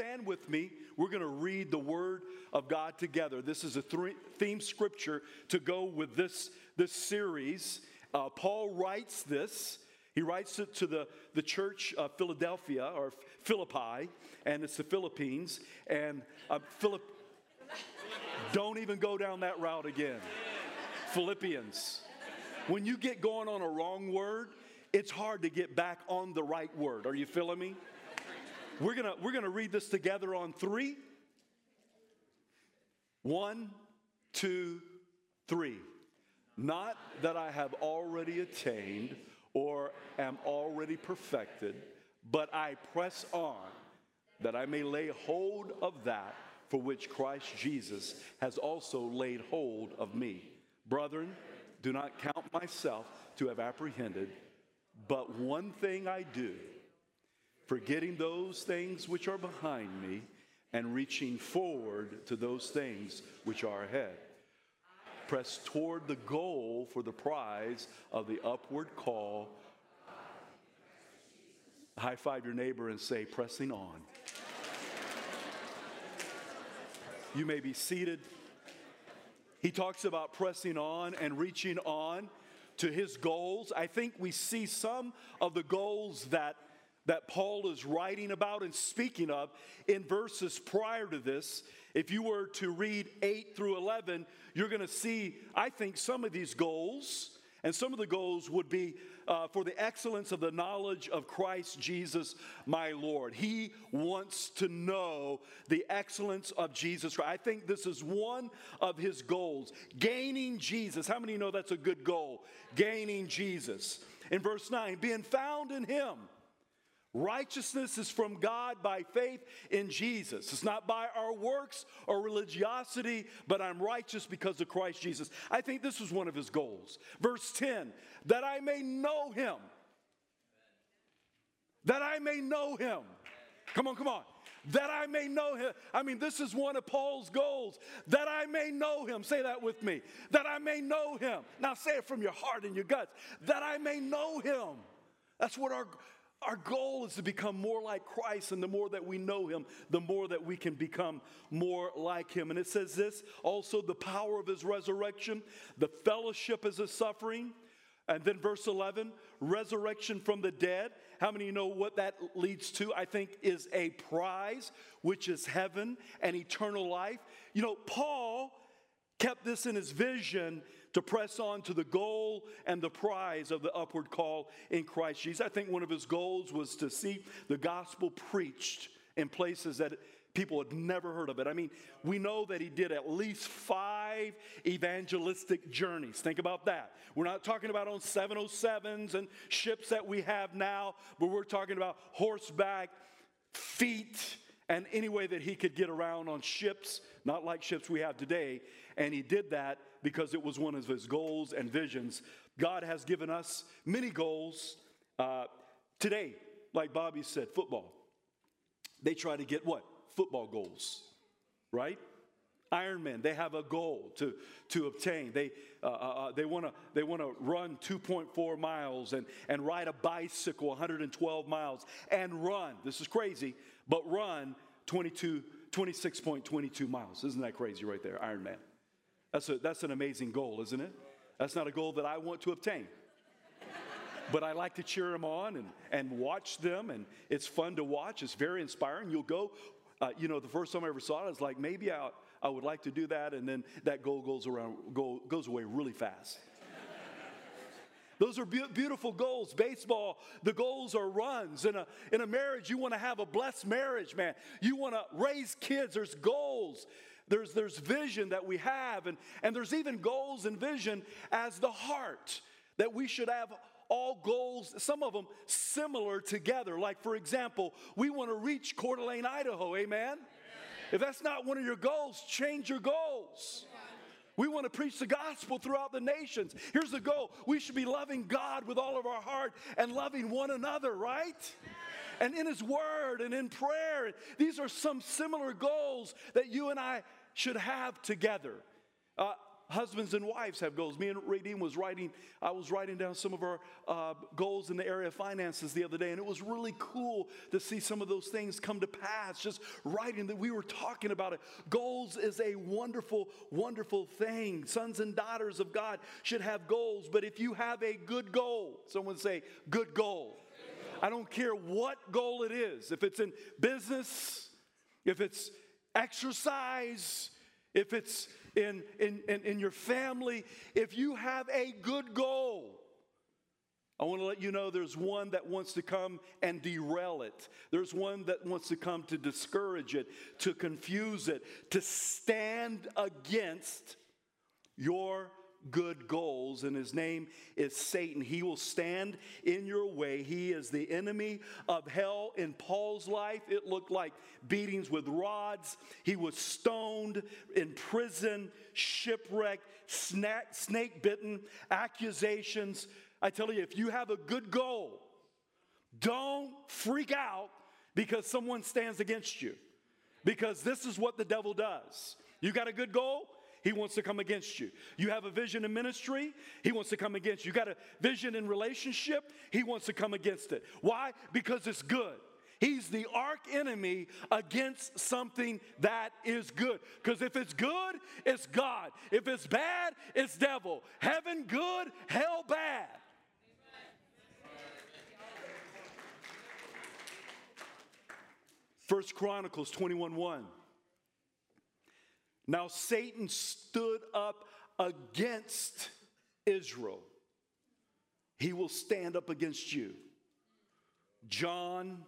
stand with me. We're going to read the Word of God together. This is a th- theme scripture to go with this, this series. Uh, Paul writes this. He writes it to the, the church of Philadelphia or Philippi, and it's the Philippines. And uh, Philip, don't even go down that route again. Philippians. When you get going on a wrong word, it's hard to get back on the right word. Are you feeling me? We're gonna we're gonna read this together on three. One, two, three. Not that I have already attained or am already perfected, but I press on that I may lay hold of that for which Christ Jesus has also laid hold of me. Brethren, do not count myself to have apprehended, but one thing I do, forgetting those things which are behind me and reaching forward to those things which are ahead. Press toward the goal for the prize of the upward call. High five your neighbor and say, pressing on. You may be seated. He talks about pressing on and reaching on to his goals. I think we see some of the goals that, that Paul is writing about and speaking of in verses prior to this. If you were to read 8 through 11, you're going to see, I think, some of these goals. And some of the goals would be uh, for the excellence of the knowledge of Christ Jesus, my Lord. He wants to know the excellence of Jesus Christ. I think this is one of his goals gaining Jesus. How many know that's a good goal? Gaining Jesus. In verse 9, being found in him Righteousness is from God by faith in Jesus. It's not by our works or religiosity, but I'm righteous because of Christ Jesus. I think this was one of his goals. Verse 10 that I may know him. That I may know him. Come on, come on. That I may know him. I mean, this is one of Paul's goals. That I may know him. Say that with me. That I may know him. Now say it from your heart and your guts. That I may know him. That's what our our goal is to become more like Christ, and the more that we know Him, the more that we can become more like Him. And it says this also the power of His resurrection, the fellowship of His suffering. And then verse 11, resurrection from the dead. How many you know what that leads to? I think is a prize, which is heaven and eternal life. You know, Paul kept this in his vision to press on to the goal and the prize of the upward call in Christ Jesus. I think one of his goals was to see the gospel preached in places that people had never heard of it. I mean, we know that he did at least five evangelistic journeys. Think about that. We're not talking about on 707s and ships that we have now, but we're talking about horseback, feet, and any way that he could get around on ships, not like ships we have today. And he did that because it was one of his goals and visions. God has given us many goals. Uh, today, like Bobby said, football. They try to get what? Football goals, right? Ironman, they have a goal to, to obtain. They, uh, uh, uh they want to they wanna run 2.4 miles and, and ride a bicycle 112 miles and run. This is crazy, but run 22, 26.22 miles. Isn't that crazy right there? Ironman. That's, a, that's an amazing goal, isn't it? That's not a goal that I want to obtain. but I like to cheer them on and, and watch them, and it's fun to watch. It's very inspiring. You'll go, uh, you know, the first time I ever saw it, I was like, maybe I, I would like to do that, and then that goal goes, around, go, goes away really fast. Those are be- beautiful goals. Baseball, the goals are runs. In a, in a marriage, you want to have a blessed marriage, man. You want to raise kids, there's goals there's, there's vision that we have, and, and there's even goals and vision as the heart that we should have all goals, some of them similar together. Like, for example, we want to reach Coeur d'Alene, Idaho, amen? amen? If that's not one of your goals, change your goals. We want to preach the gospel throughout the nations. Here's the goal we should be loving God with all of our heart and loving one another, right? And in His Word and in prayer. These are some similar goals that you and I should have together. Uh, husbands and wives have goals. Me and Radine was writing, I was writing down some of our uh, goals in the area of finances the other day, and it was really cool to see some of those things come to pass. Just writing that we were talking about it. Goals is a wonderful, wonderful thing. Sons and daughters of God should have goals, but if you have a good goal, someone say, good goal. I don't care what goal it is, if it's in business, if it's exercise, if it's in, in, in, in your family, if you have a good goal, I want to let you know there's one that wants to come and derail it. There's one that wants to come to discourage it, to confuse it, to stand against your good goals, and his name is Satan. He will stand in your way. He is the enemy of hell. In Paul's life, it looked like beatings with rods. He was stoned, in prison, shipwrecked, snake bitten, accusations. I tell you, if you have a good goal, don't freak out because someone stands against you. Because this is what the devil does. You got a good goal? He wants to come against you. You have a vision in ministry, he wants to come against you. You got a vision in relationship, he wants to come against it. Why? Because it's good. He's the arch enemy against something that is good. Because if it's good, it's God. If it's bad, it's devil. Heaven good, hell bad. First Chronicles 21 1. Now Satan stood up against Israel. He will stand up against you. John,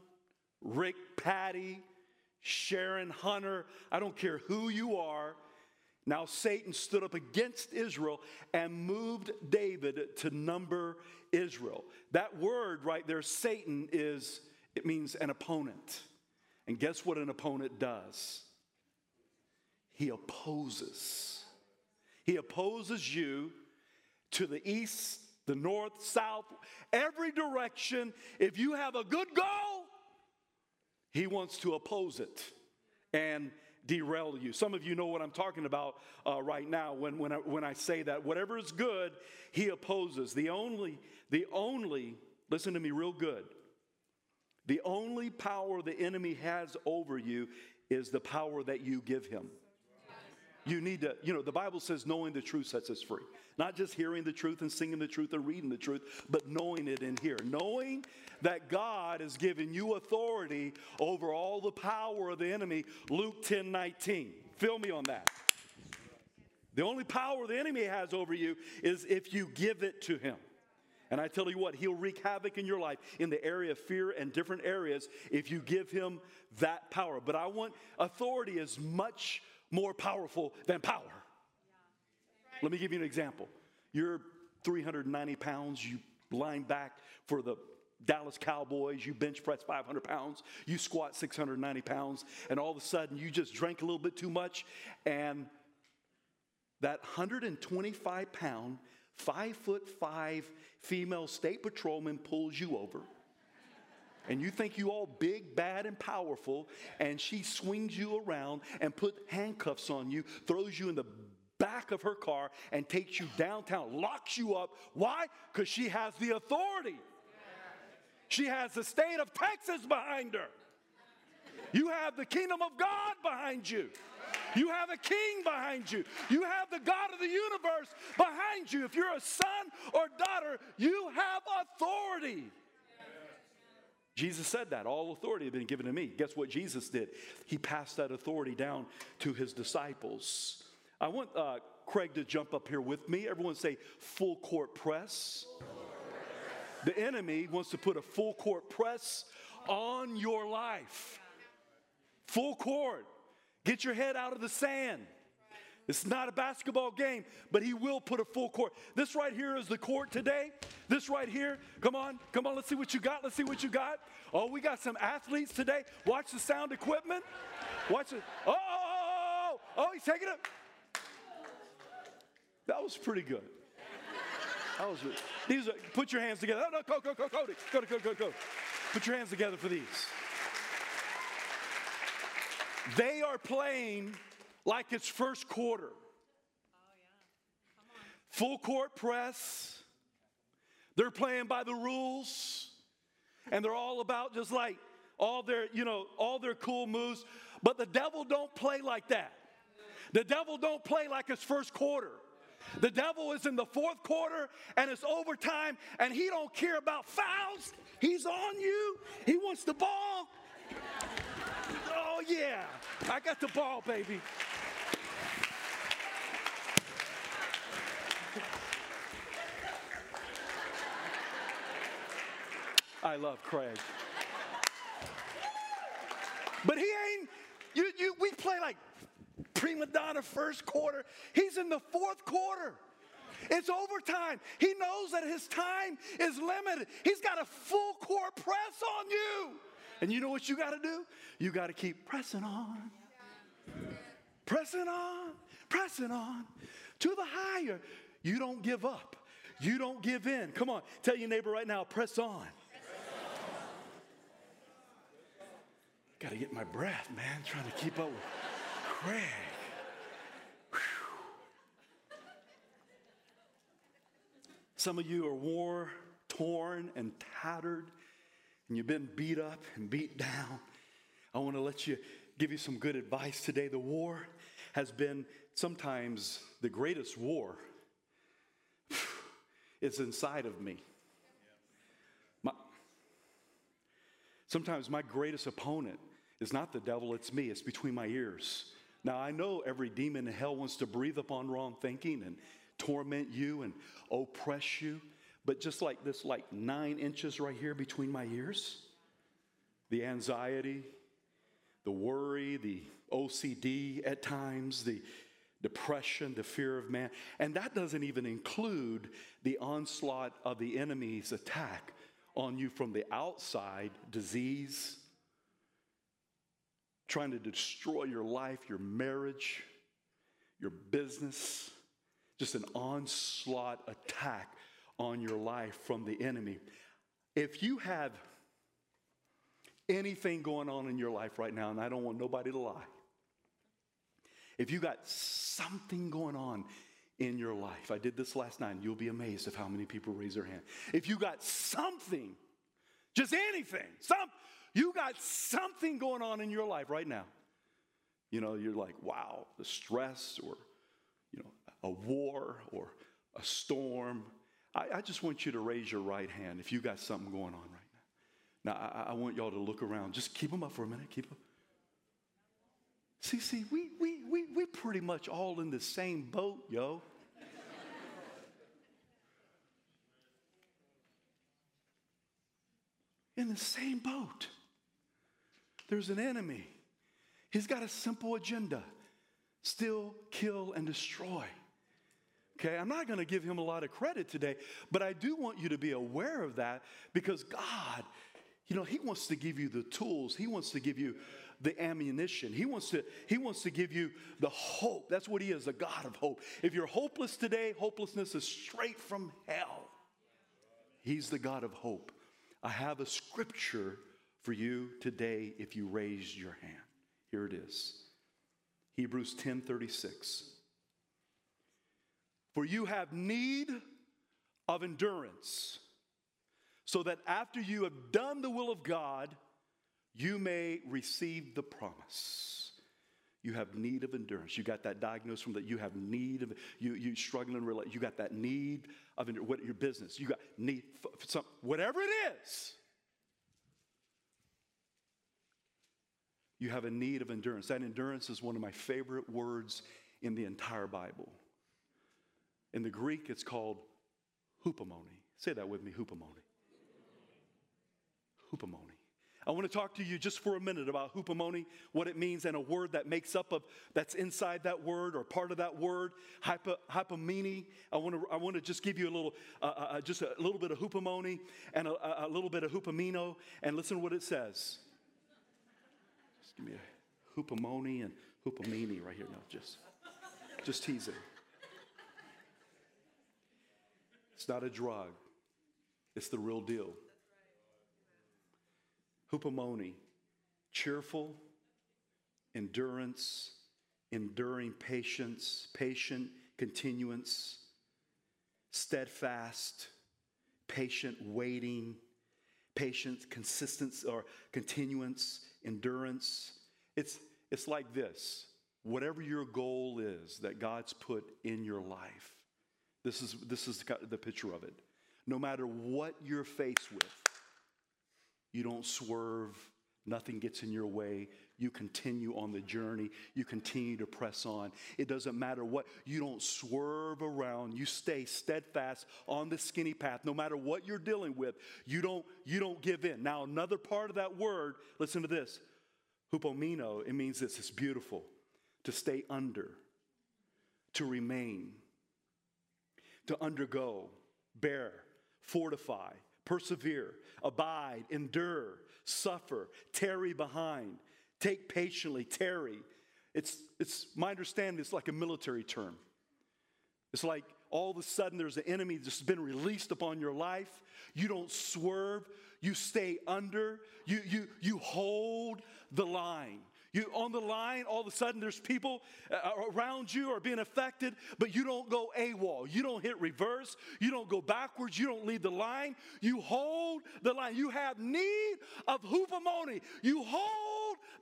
Rick, Patty, Sharon, Hunter, I don't care who you are. Now Satan stood up against Israel and moved David to number Israel. That word right there, Satan, is, it means an opponent. And guess what an opponent does? He opposes. He opposes you to the east, the north, south, every direction. If you have a good goal, he wants to oppose it and derail you. Some of you know what I'm talking about uh, right now when, when, I, when I say that. Whatever is good, he opposes. The only, the only, listen to me real good. The only power the enemy has over you is the power that you give him. You need to, you know, the Bible says knowing the truth sets us free. Not just hearing the truth and singing the truth and reading the truth, but knowing it in here. Knowing that God has given you authority over all the power of the enemy, Luke 10 19. Feel me on that. The only power the enemy has over you is if you give it to him. And I tell you what, he'll wreak havoc in your life in the area of fear and different areas if you give him that power. But I want authority as much more powerful than power. Let me give you an example. You're 390 pounds, you line back for the Dallas Cowboys, you bench press 500 pounds, you squat 690 pounds, and all of a sudden you just drank a little bit too much, and that 125 pound, five foot five female state patrolman pulls you over and you think you all big, bad, and powerful, and she swings you around and put handcuffs on you, throws you in the back of her car, and takes you downtown, locks you up. Why? Because she has the authority. She has the state of Texas behind her. You have the kingdom of God behind you. You have a king behind you. You have the God of the universe behind you. If you're a son or daughter, you have authority. Jesus said that. All authority had been given to me. Guess what Jesus did? He passed that authority down to his disciples. I want uh, Craig to jump up here with me. Everyone say full court press. The enemy wants to put a full court press on your life. Full court. Get your head out of the sand. It's not a basketball game, but he will put a full court. This right here is the court today. This right here, come on, come on, let's see what you got. Let's see what you got. Oh, we got some athletes today. Watch the sound equipment. Watch it. Oh, oh, oh, oh, he's taking it. That was pretty good. That was good. These are, put your hands together. Oh, no, go, go, go, Cody. Go, go, go, go. Put your hands together for these. They are playing like it's first quarter. Oh, full court press. They're playing by the rules. And they're all about just like all their, you know, all their cool moves. But the devil don't play like that. The devil don't play like it's first quarter. The devil is in the fourth quarter and it's overtime and he don't care about fouls. He's on you. He wants the ball. Oh yeah. I got the ball, baby. I love Craig. But he ain't, you, you, we play like prima donna first quarter. He's in the fourth quarter. It's overtime. He knows that his time is limited. He's got a full court press on you. And you know what you got to do? You got to keep pressing on. Pressing on, pressing on to the higher. You don't give up. You don't give in. Come on, tell your neighbor right now, press on. Got to get my breath, man, trying to keep up with Craig. Some of you are war torn and tattered, and you've been beat up and beat down. I want to let you give you some good advice today. The war has been sometimes the greatest war. It's inside of me. My, sometimes my greatest opponent is not the devil, it's me. It's between my ears. Now, I know every demon in hell wants to breathe upon wrong thinking and torment you and oppress you. But just like this, like nine inches right here between my ears, the anxiety, the worry, the OCD at times, the depression, the fear of man, and that doesn't even include the onslaught of the enemy's attack on you from the outside disease, trying to destroy your life, your marriage, your business, just an onslaught attack on your life from the enemy. If you have anything going on in your life right now, and I don't want nobody to lie, if you got something going on in your life, I did this last night, and you'll be amazed of how many people raise their hand. If you got something, just anything, some, you got something going on in your life right now. You know, you're like, wow, the stress or, you know, a war or a storm. I, I just want you to raise your right hand if you got something going on right now. Now, I, I want y'all to look around. Just keep them up for a minute. Keep them. See, see, we, we, we, we pretty much all in the same boat, yo. in the same boat. There's an enemy. He's got a simple agenda steal, kill, and destroy. Okay, I'm not to give him a lot of credit today, but I do want you to be aware of that because God, you know, He wants to give you the tools, He wants to give you the ammunition. He wants to he wants to give you the hope. That's what he is, a God of hope. If you're hopeless today, hopelessness is straight from hell. He's the God of hope. I have a scripture for you today if you raised your hand. Here it is. Hebrews 10:36. For you have need of endurance, so that after you have done the will of God, you may receive the promise. You have need of endurance. You got that diagnosis from that. You have need of you. You struggling. You got that need of what your business. You got need for, for some whatever it is. You have a need of endurance. That endurance is one of my favorite words in the entire Bible. In the Greek, it's called hupomone. Say that with me hupomone. Hupomone. I want to talk to you just for a minute about hupomone, what it means, and a word that makes up of that's inside that word or part of that word, hypo, hypomene. I want to I want to just give you a little uh, uh, uh just a little bit of hupomone and a, a little bit of hupomino, and listen to what it says. Give me a hupomone and hupomene right here. No, just just teasing. It's not a drug. It's the real deal. Hupomone, cheerful, endurance, enduring patience, patient continuance. steadfast, patient, waiting, patience, consistency or continuance, endurance. It's, it's like this whatever your goal is that God's put in your life, this is, this is the picture of it. No matter what you're faced with, you don't swerve, nothing gets in your way. You continue on the journey. You continue to press on. It doesn't matter what, you don't swerve around. You stay steadfast on the skinny path. No matter what you're dealing with, you don't, you don't give in. Now, another part of that word, listen to this. Hupomeno, it means this, it's beautiful. To stay under, to remain, to undergo, bear, fortify, persevere, abide, endure, suffer, tarry behind, take patiently, tarry. It's, it's my understanding, it's like a military term. It's like all of a sudden there's an enemy that's been released upon your life. You don't swerve, you stay under, you, you, you hold the line. You on the line, all of a sudden there's people uh, around you are being affected, but you don't go AWOL. You don't hit reverse. You don't go backwards. You don't lead the line. You hold the line. You have need of hupomone. You hold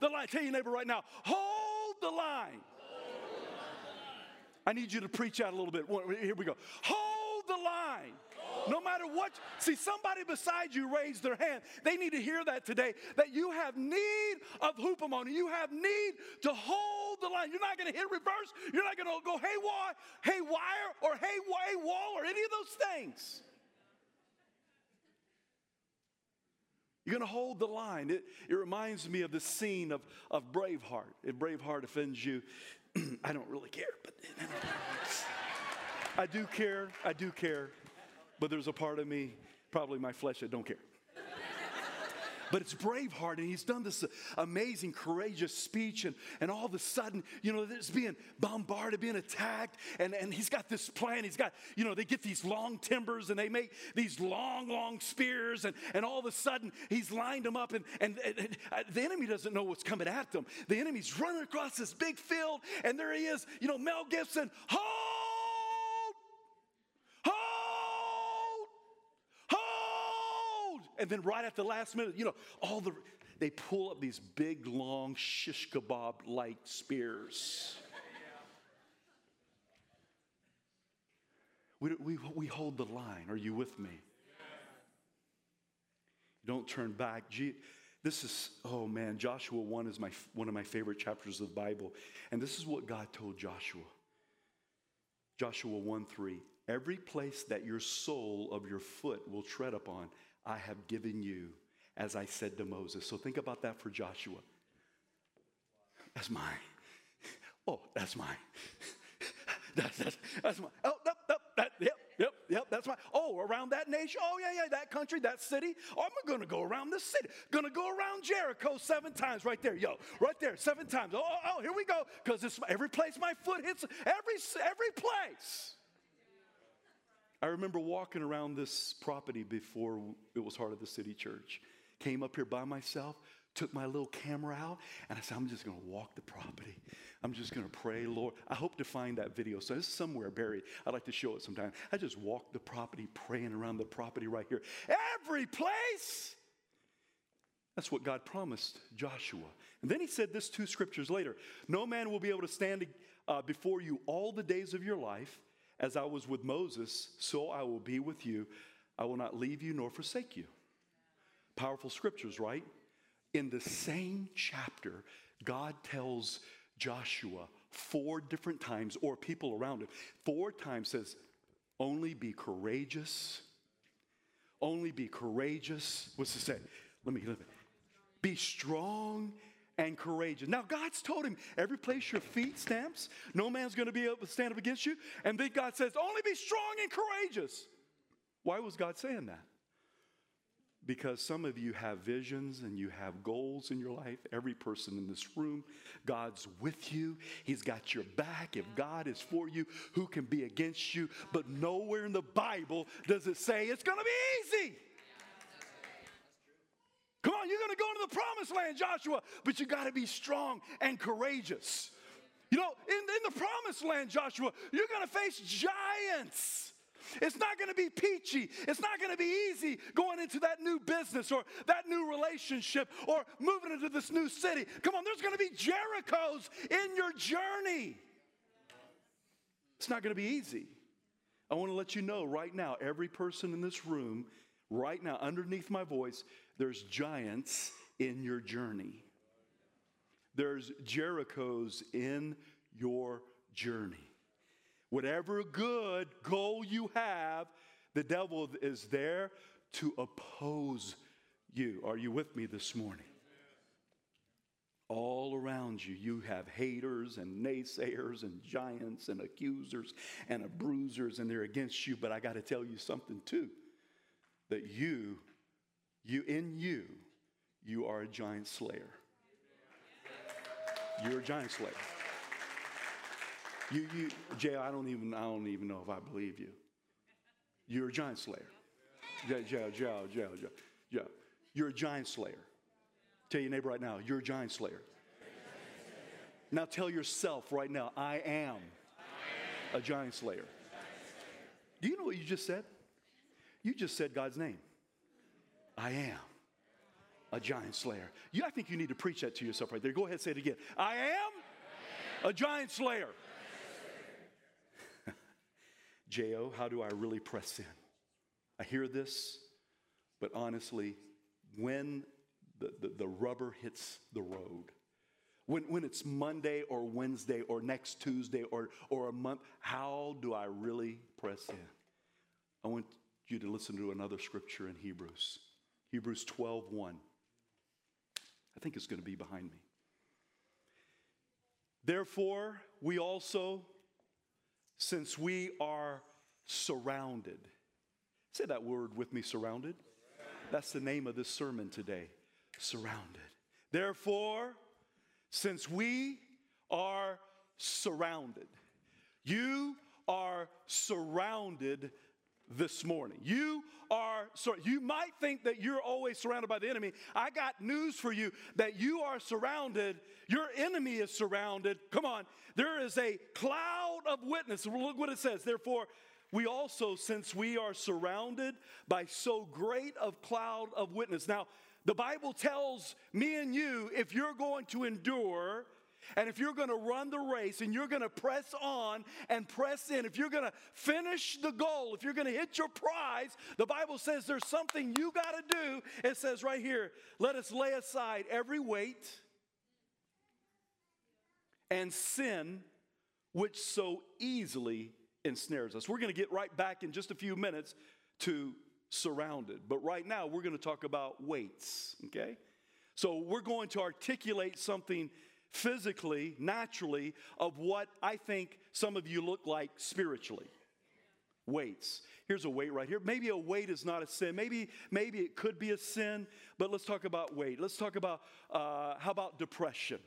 the line. Tell your neighbor right now, hold the line. I need you to preach out a little bit. Here we go. Hold the line. No matter what, see, somebody beside you raised their hand. They need to hear that today that you have need of hupomone. You have need to hold the line. You're not going to hit reverse. You're not going to go haywire, haywire, or haywire wall, or any of those things. You're going to hold the line. It, it reminds me of the scene of, of Braveheart. If Braveheart offends you, I don't really care, but I do care. I do care but there's a part of me, probably my flesh, that don't care. But it's Braveheart, and he's done this amazing, courageous speech, and, and all of a sudden, you know, there's being bombarded, being attacked, and, and he's got this plan. He's got, you know, they get these long timbers and they make these long, long spears, and, and all of a sudden, he's lined them up, and, and, and, uh, the enemy doesn't know what's coming at them. The enemy's running across this big field, and there he is, you know, Mel Gibson, hold! And then right at the last minute, you know, all the they pull up these big, long shish kebab like spears. We, we, we hold the line. Are you with me? Don't turn back. This is, oh man, Joshua 1 is my, one of my favorite chapters of the Bible. And this is what God told Joshua. Joshua 1 3. Every place that your sole of your foot will tread upon, I have given you, as I said to Moses. So think about that for Joshua. That's mine. Oh, that's mine. that's, that's, that's mine. Oh, no, no, that, yep, yep, yep, that's mine. Oh, around that nation? Oh, yeah, yeah, that country, that city. Oh, I'm going to go around this city. Going to go around Jericho seven times right there. Yo, right there, seven times. Oh, oh, oh here we go. Because every place my foot hits, every, every place. I remember walking around this property before it was part of the city church. Came up here by myself, took my little camera out, and I said, I'm just to walk the property. I'm just to pray, Lord. I hope to find that video. So it's somewhere buried. I'd like to show it sometime. I just walked the property, praying around the property right here. Every place. That's what God promised Joshua. And then he said this two scriptures later No man will be able to stand uh, before you all the days of your life. As I was with Moses, so I will be with you. I will not leave you nor forsake you. Powerful scriptures, right? In the same chapter, God tells Joshua four different times, or people around him, four times says, only be courageous. Only be courageous. What's it say? Let me, let me. Be strong and courageous. Now, God's told him, every place your feet stamps, no man's going to be able to stand up against you. And then God says, only be strong and courageous. Why was God saying that? Because some of you have visions and you have goals in your life. Every person in this room, God's with you. He's got your back. If God is for you, who can be against you? But nowhere in the Bible does it say it's going to be easy. On, you're going to go into the promised land, Joshua, but you got to be strong and courageous. You know, in, in the promised land, Joshua, you're going to face giants. It's not going to be peachy. It's not going to be easy going into that new business or that new relationship or moving into this new city. Come on, there's going to be Jerichos in your journey. It's not going to be easy. I want to let you know right now, every person in this room, right now, underneath my voice, there's giants in your journey. There's Jerichos in your journey. Whatever good goal you have, the devil is there to oppose you. Are you with me this morning? All around you, you have haters and naysayers and giants and accusers and bruisers, and they're against you. But I got to tell you something too that you, you in you, you are a giant slayer. You're a giant slayer. You, you, Jay, I don't even, I don't even know if I believe you. You're a giant slayer. Jay, Jay, Jay, Jay, Jay, Jay. You're a giant slayer. Tell your neighbor right now, you're a giant slayer. Now tell yourself right now, I am a giant slayer. Do you know what you just said? You just said God's name. I am a giant slayer. You, I think you need to preach that to yourself right there. Go ahead, say it again. I am a giant slayer. J.O., how do I really press in? I hear this, but honestly, when the, the, the, rubber hits the road, when, when it's Monday or Wednesday or next Tuesday or, or a month, how do I really press in? I want you to listen to another scripture in Hebrews. Hebrews 12 1. I think it's going to be behind me. Therefore, we also since we are surrounded. Say that word with me surrounded. That's the name of this sermon today surrounded. Therefore, since we are surrounded, you are surrounded this morning. You are, so you might think that you're always surrounded by the enemy. I got news for you that you are surrounded. Your enemy is surrounded. Come on. There is a cloud of witness. Look what it says. Therefore, we also, since we are surrounded by so great of cloud of witness. Now, the Bible tells me and you if you're going to endure, and if you're going to run the race and you're going to press on and press in, if you're going to finish the goal, if you're going to hit your prize, the Bible says there's something you got to do. It says right here, let us lay aside every weight and sin which so easily ensnares us. We're going to get right back in just a few minutes to surrounded. But right now, we're going to talk about weights, okay? So we're going to articulate something physically, naturally, of what I think some of you look like spiritually. Weights. Here's a weight right here. Maybe a weight is not a sin. Maybe, maybe it could be a sin, but let's talk about weight. Let's talk about uh, how about depression?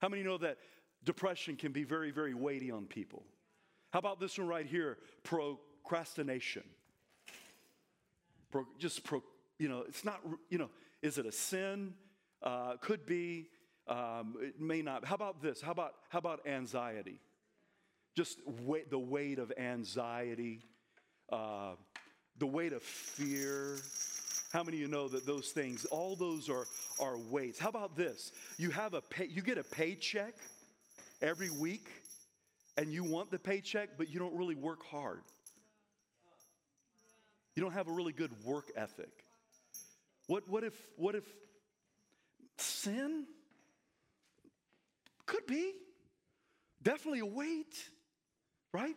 How many know that depression can be very, very weighty on people? How about this one right here? Procrastination. Pro, just pro, you know, it's not, you know, is it a sin? Uh, could be. Um, it may not. How about this? How about how about anxiety? Just weight, the weight of anxiety, uh, the weight of fear. How many of you know that those things, all those are are weights? How about this? You have a pay, you get a paycheck every week, and you want the paycheck, but you don't really work hard. You don't have a really good work ethic. What, what if what if sin? Could be. Definitely a weight, right?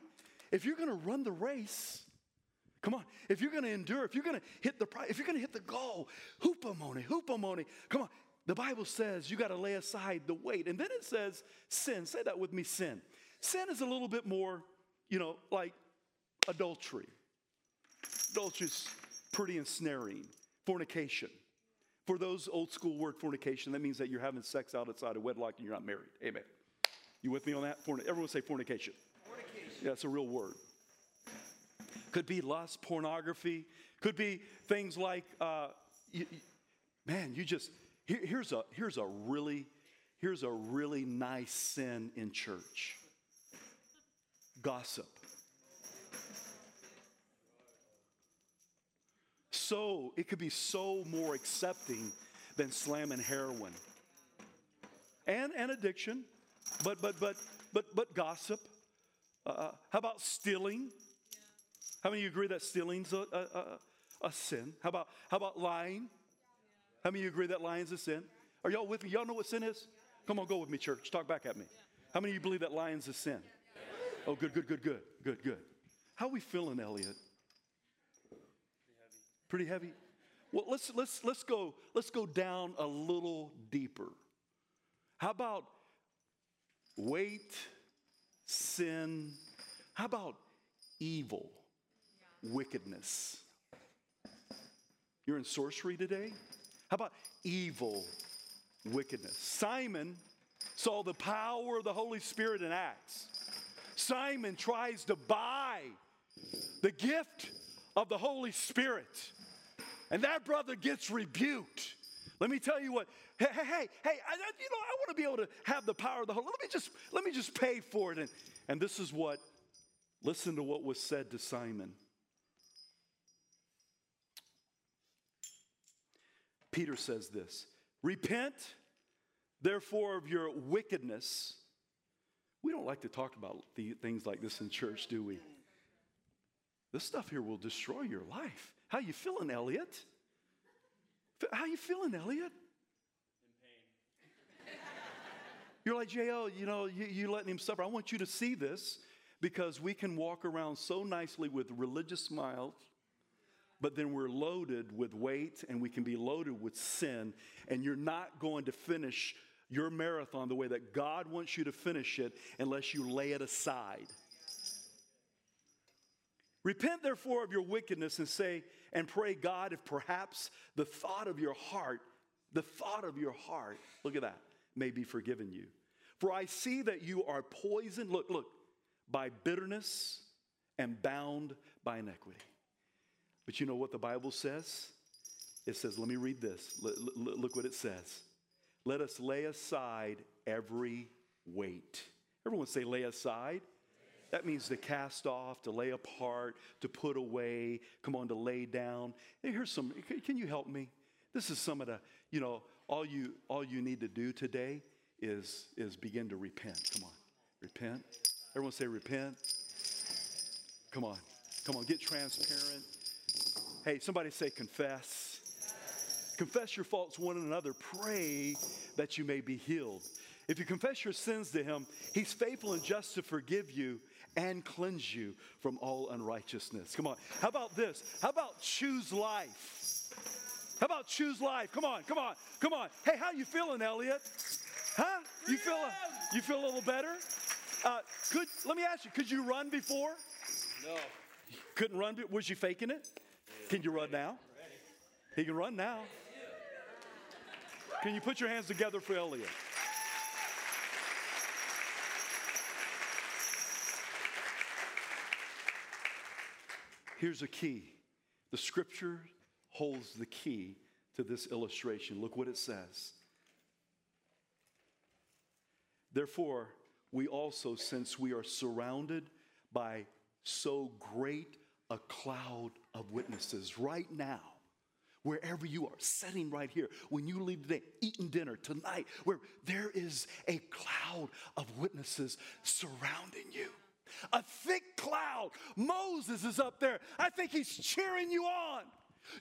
If you're going to run the race, come on. If you're going to endure, if you're going to hit the if you're going to hit the goal, hupomone, hupomone. Come on. The Bible says you got to lay aside the weight. And then it says sin. Say that with me, sin. Sin is a little bit more, you know, like adultery. Adultery is pretty ensnaring. Fornication. For those old school word fornication, that means that you're having sex outside of wedlock and you're not married. Amen. You with me on that? Forn- Everyone say fornication. Fornication. Yeah, that's a real word. Could be lust, pornography. Could be things like, uh, you, you, man, you just here, here's a here's a really here's a really nice sin in church. Gossip. So, it could be so more accepting than slamming heroin. And, and addiction, but, but, but, but, but gossip. Uh, uh how about stealing? How many of you agree that stealing's a, a, a, a sin? How about, how about lying? How many of you agree that lying's a sin? Are y'all with me? Y'all know what sin is? Come on, go with me, church. Talk back at me. How many of you believe that lying's a sin? Oh, good, good, good, good, good, good. How are we feeling, Elliot? Pretty heavy. Well, let's let's let's go let's go down a little deeper. How about weight, sin? How about evil? wickedness. You're in sorcery today? How about evil wickedness? Simon saw the power of the Holy Spirit in Acts. Simon tries to buy the gift of the Holy Spirit, and that brother gets rebuked. Let me tell you what. Hey, hey, hey, hey I, you know, I want to be able to have the power of the Holy. Let me just let me just pay for it. And, and this is what. Listen to what was said to Simon. Peter says this Repent, therefore, of your wickedness. We don't like to talk about the, things like this in church, do we? This stuff here will destroy your life. How you feeling, Elliot? How you feeling, Elliot? In pain. You're like, JL, you know, you, you letting him suffer. I want you to see this because we can walk around so nicely with religious smiles but then we're loaded with weight and we can be loaded with sin, and you're not going to finish your marathon the way that God wants you to finish it unless you lay it aside. Repent therefore of your wickedness and say and pray God if perhaps the thought of your heart, the thought of your heart, look at that, may be forgiven you. For I see that you are poisoned, look, look, by bitterness and bound by iniquity. But you know what the Bible says? It says, let me read this. Look what it says. Let us lay aside every weight. Everyone say, lay aside. That means to cast off, to lay apart, to put away. Come on, to lay down. Hey, here's some. Can you help me? This is some of the, you know, all you all you need to do today is is begin to repent. Come on, repent. Everyone say repent. Come on, come on, get transparent. Hey, somebody say confess. Confess your faults one another. Pray that you may be healed. If you confess your sins to him, he's faithful and just to forgive you and cleanse you from all unrighteousness. Come on. How about this? How about choose life? How about choose life? Come on, come on, come on. Hey, how you feeling, Elliot? Huh? You feel a, you feel a little better? Uh, could let me ask you, could you run before? No. Couldn't run. Was you faking it? Can you run now? He can run now. Can you put your hands together for Elliot? Here's a key. The scripture holds the key to this illustration. Look what it says. Therefore, we also, since we are surrounded by so great a cloud of witnesses right now, wherever you are, sitting right here, when you leave today, eating dinner tonight, where there is a cloud of witnesses surrounding you. A thick cloud. Moses is up there. I think he's cheering you on.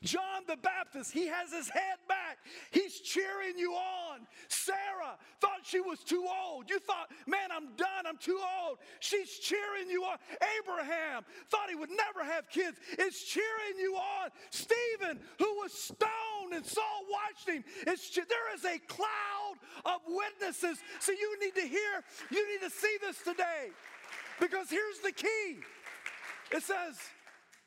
John the Baptist, he has his head back. He's cheering you on. Sarah thought she was too old. You thought, man, I'm done. I'm too old. She's cheering you on. Abraham thought he would never have kids. Is cheering you on. Stephen, who was stoned and Saul watched him. It's, there is a cloud of witnesses. So you need to hear, you need to see this today. Because here's the key. It says,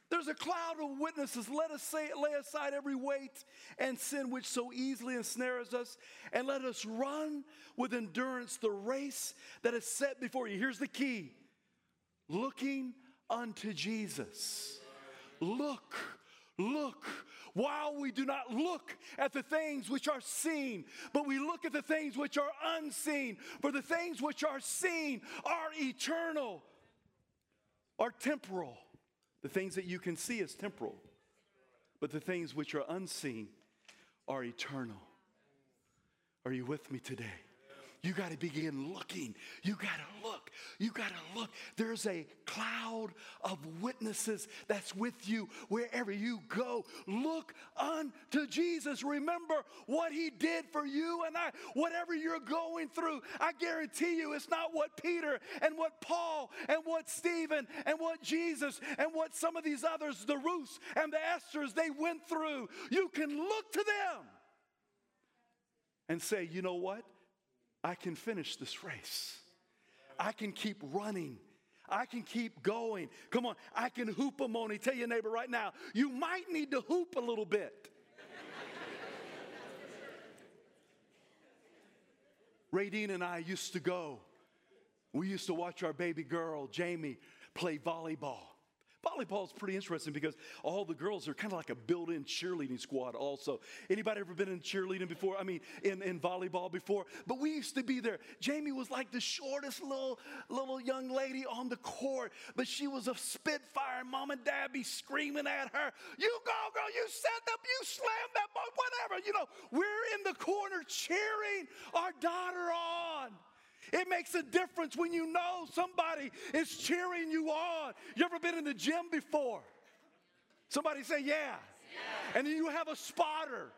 there's a cloud of witnesses. Let us say, lay aside every weight and sin which so easily ensnares us, and let us run with endurance the race that is set before you. Here's the key looking unto Jesus. Look, look. While we do not look at the things which are seen, but we look at the things which are unseen. For the things which are seen are eternal, are temporal the things that you can see is temporal, but the things which are unseen are eternal. Are you with me today? You got to begin looking. You got to look. You got to look. There's a cloud of witnesses that's with you wherever you go. Look unto Jesus. Remember what he did for you and I. Whatever you're going through, I guarantee you it's not what Peter and what Paul and what Stephen and what Jesus and what some of these others, the Ruths and the Esthers, they went through. You can look to them and say, you know what? I can finish this race. I can keep running. I can keep going. Come on, I can hupomone. Tell your neighbor right now, you might need to hoop a little bit. Radine and I used to go. We used to watch our baby girl, Jamie, play volleyball. Volleyball is pretty interesting because all the girls are kind of like a built-in cheerleading squad also. Anybody ever been in cheerleading before? I mean, in, in volleyball before? But we used to be there. Jamie was like the shortest little, little young lady on the court, but she was a spitfire. Mom and dad be screaming at her, you go, girl, you set up, you slam that ball, whatever. You know, we're in the corner cheering our daughter on. It makes a difference when you know somebody is cheering you on. You ever been in the gym before? Somebody say, yeah. yeah. And then you have a spotter.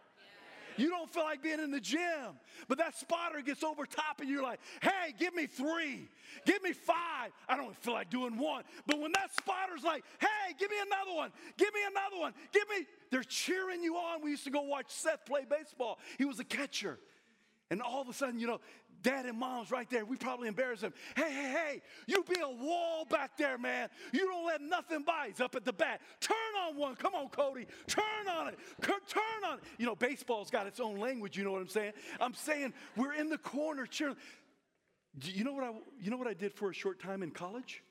You don't feel like being in the gym, but that spotter gets over top and you're like, hey, give me three, give me five. I don't feel like doing one. But when that spotter's like, hey, give me another one, give me another one, give me, they're cheering you on. We used to go watch Seth play baseball. He was a catcher. And all of a sudden, you know, dad and mom's right there. We probably embarrass them. Hey, hey, hey, you be a wall back there, man. You don't let nothing by. He's up at the bat. Turn on one. Come on, Cody. Turn on it. Turn on it. You know, baseball's got its own language. You know what I'm saying? I'm saying we're in the corner cheering. You know what I, you know what I did for a short time in college?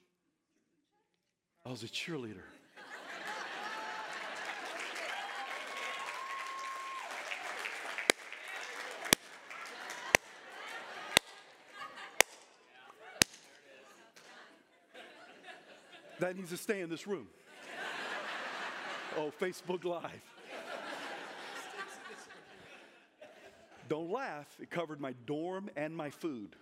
I was a cheerleader. That needs to stay in this room. oh, Facebook Live. Don't laugh. It covered my dorm and my food.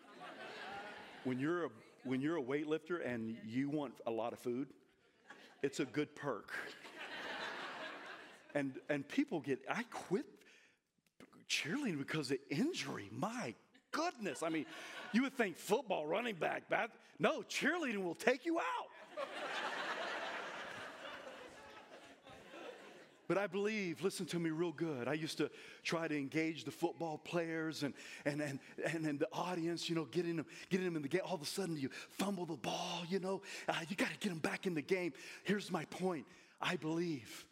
When you're a, when you're a weightlifter and you want a lot of food, it's a good perk. And, and people get, I quit cheerleading because of injury. My goodness. I mean, you would think football, running back, bad. No, cheerleading will take you out. But I believe, listen to me real good. I used to try to engage the football players and, and, and, and, and the audience, you know, getting them, getting them in the game. All of a sudden, you fumble the ball, you know, uh, you got to get them back in the game. Here's my point I believe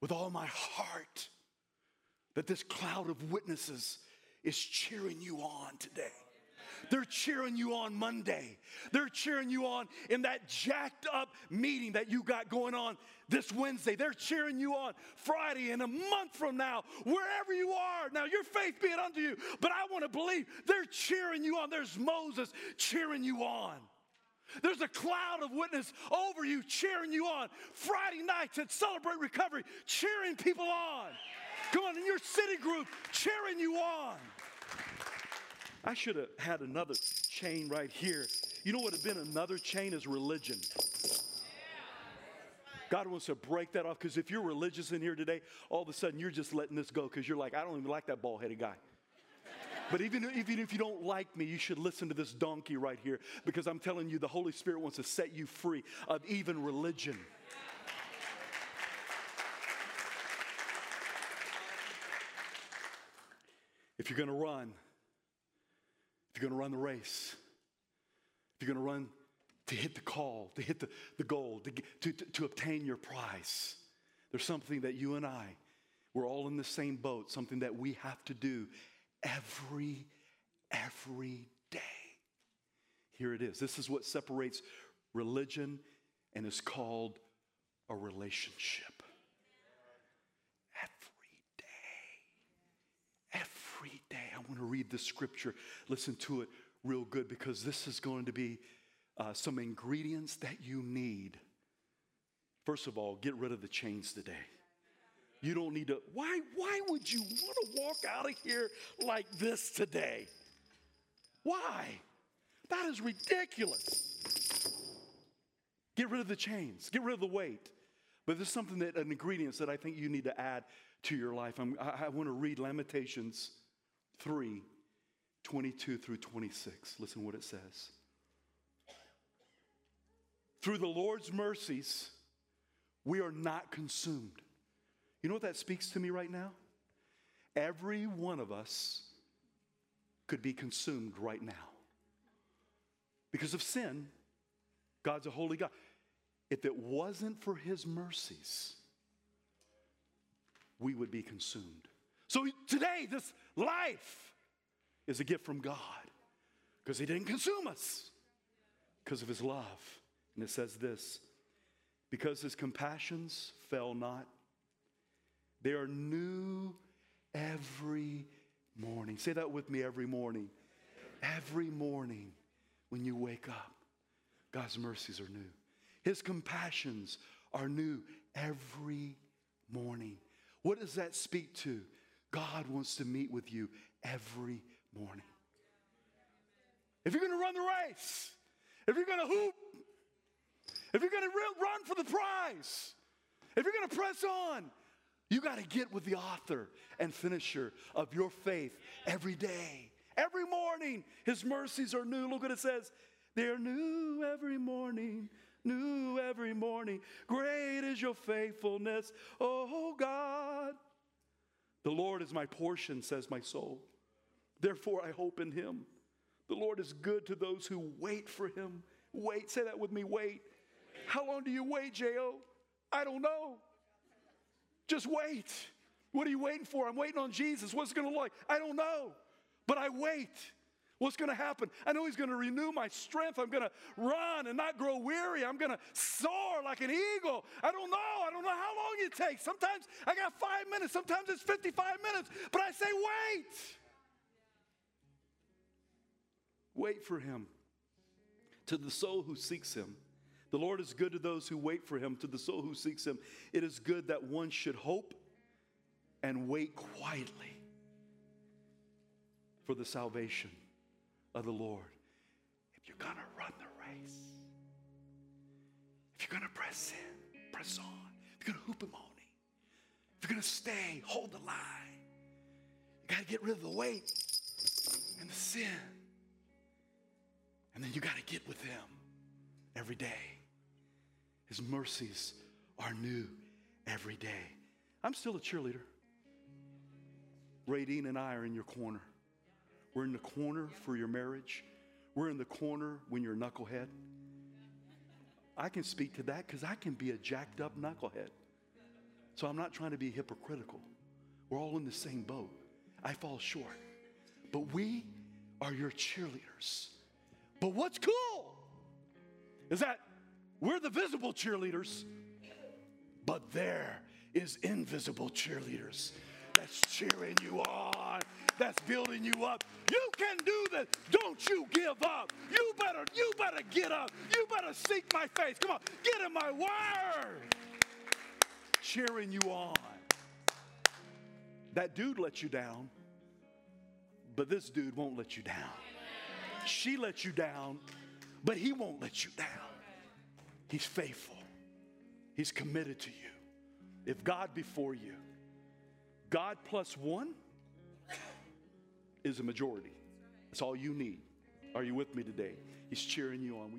with all my heart that this cloud of witnesses is cheering you on today. They're cheering you on Monday. They're cheering you on in that jacked up meeting that you got going on this Wednesday. They're cheering you on Friday and a month from now, wherever you are. Now, your faith be it unto you, but I want to believe they're cheering you on. There's Moses cheering you on. There's a cloud of witness over you, cheering you on. Friday nights at Celebrate Recovery, cheering people on. Come on, in your city group, cheering you on. I should have had another chain right here. You know what would have been another chain is religion. God wants to break that off because if you're religious in here today, all of a sudden you're just letting this go because you're like, I don't even like that bald headed guy. But even, even if you don't like me, you should listen to this donkey right here because I'm telling you, the Holy Spirit wants to set you free of even religion. If you're going to run, if you're going to run the race, if you're going to run to hit the call, to hit the, the goal, to, to, to, to obtain your prize, there's something that you and I, we're all in the same boat, something that we have to do every, every day. Here it is. This is what separates religion and is called a relationship. I want to read the scripture. Listen to it real good because this is going to be uh, some ingredients that you need. First of all, get rid of the chains today. You don't need to. Why, why would you want to walk out of here like this today? Why? That is ridiculous. Get rid of the chains, get rid of the weight. But there's something that, an ingredients that I think you need to add to your life. I'm, I, I want to read Lamentations 3 22 through 26. Listen what it says. Through the Lord's mercies, we are not consumed. You know what that speaks to me right now? Every one of us could be consumed right now. Because of sin, God's a holy God. If it wasn't for his mercies, we would be consumed. So today, this life is a gift from God because he didn't consume us because of his love. And it says this because his compassions fell not, they are new every morning. Say that with me every morning. Every morning when you wake up, God's mercies are new. His compassions are new every morning. What does that speak to? God wants to meet with you every morning. If you're going to run the race, if you're going to hoop, if you're going to run for the prize, if you're going to press on, you got to get with the author and finisher of your faith every day. Every morning, his mercies are new. Look what it says. They're new every morning, new every morning. Great is your faithfulness, oh God. The Lord is my portion, says my soul. Therefore, I hope in him. The Lord is good to those who wait for him. Wait, say that with me wait. How long do you wait, J.O.? I don't know. Just wait. What are you waiting for? I'm waiting on Jesus. What's it going to look like? I don't know. But I wait. What's going to happen? I know He's going to renew my strength. I'm going to run and not grow weary. I'm going to soar like an eagle. I don't know. I don't know how long it takes. Sometimes I got five minutes, sometimes it's 55 minutes, but I say, wait. Wait for Him. To the soul who seeks Him, the Lord is good to those who wait for Him, to the soul who seeks Him. It is good that one should hope and wait quietly for the salvation of the Lord. If you're going to run the race, if you're going to press in, press on, if you're going to hupomone if you're going to stay, hold the line, you got to get rid of the weight and the sin. And then you got to get with him every day. His mercies are new every day. I'm still a cheerleader. Radine and I are in your corner. We're in the corner for your marriage. We're in the corner when you're a knucklehead. I can speak to that because I can be a jacked up knucklehead. So I'm not trying to be hypocritical. We're all in the same boat. I fall short. But we are your cheerleaders. But what's cool is that we're the visible cheerleaders, but there is invisible cheerleaders that's cheering you on that's building you up. You can do this. Don't you give up. You better, you better get up. You better seek my face. Come on, get in my word. Cheering you on. That dude let you down, but this dude won't let you down. She let you down, but he won't let you down. He's faithful, he's committed to you. If God before you, God plus one is a majority. That's all you need. Are you with me today? He's cheering you on.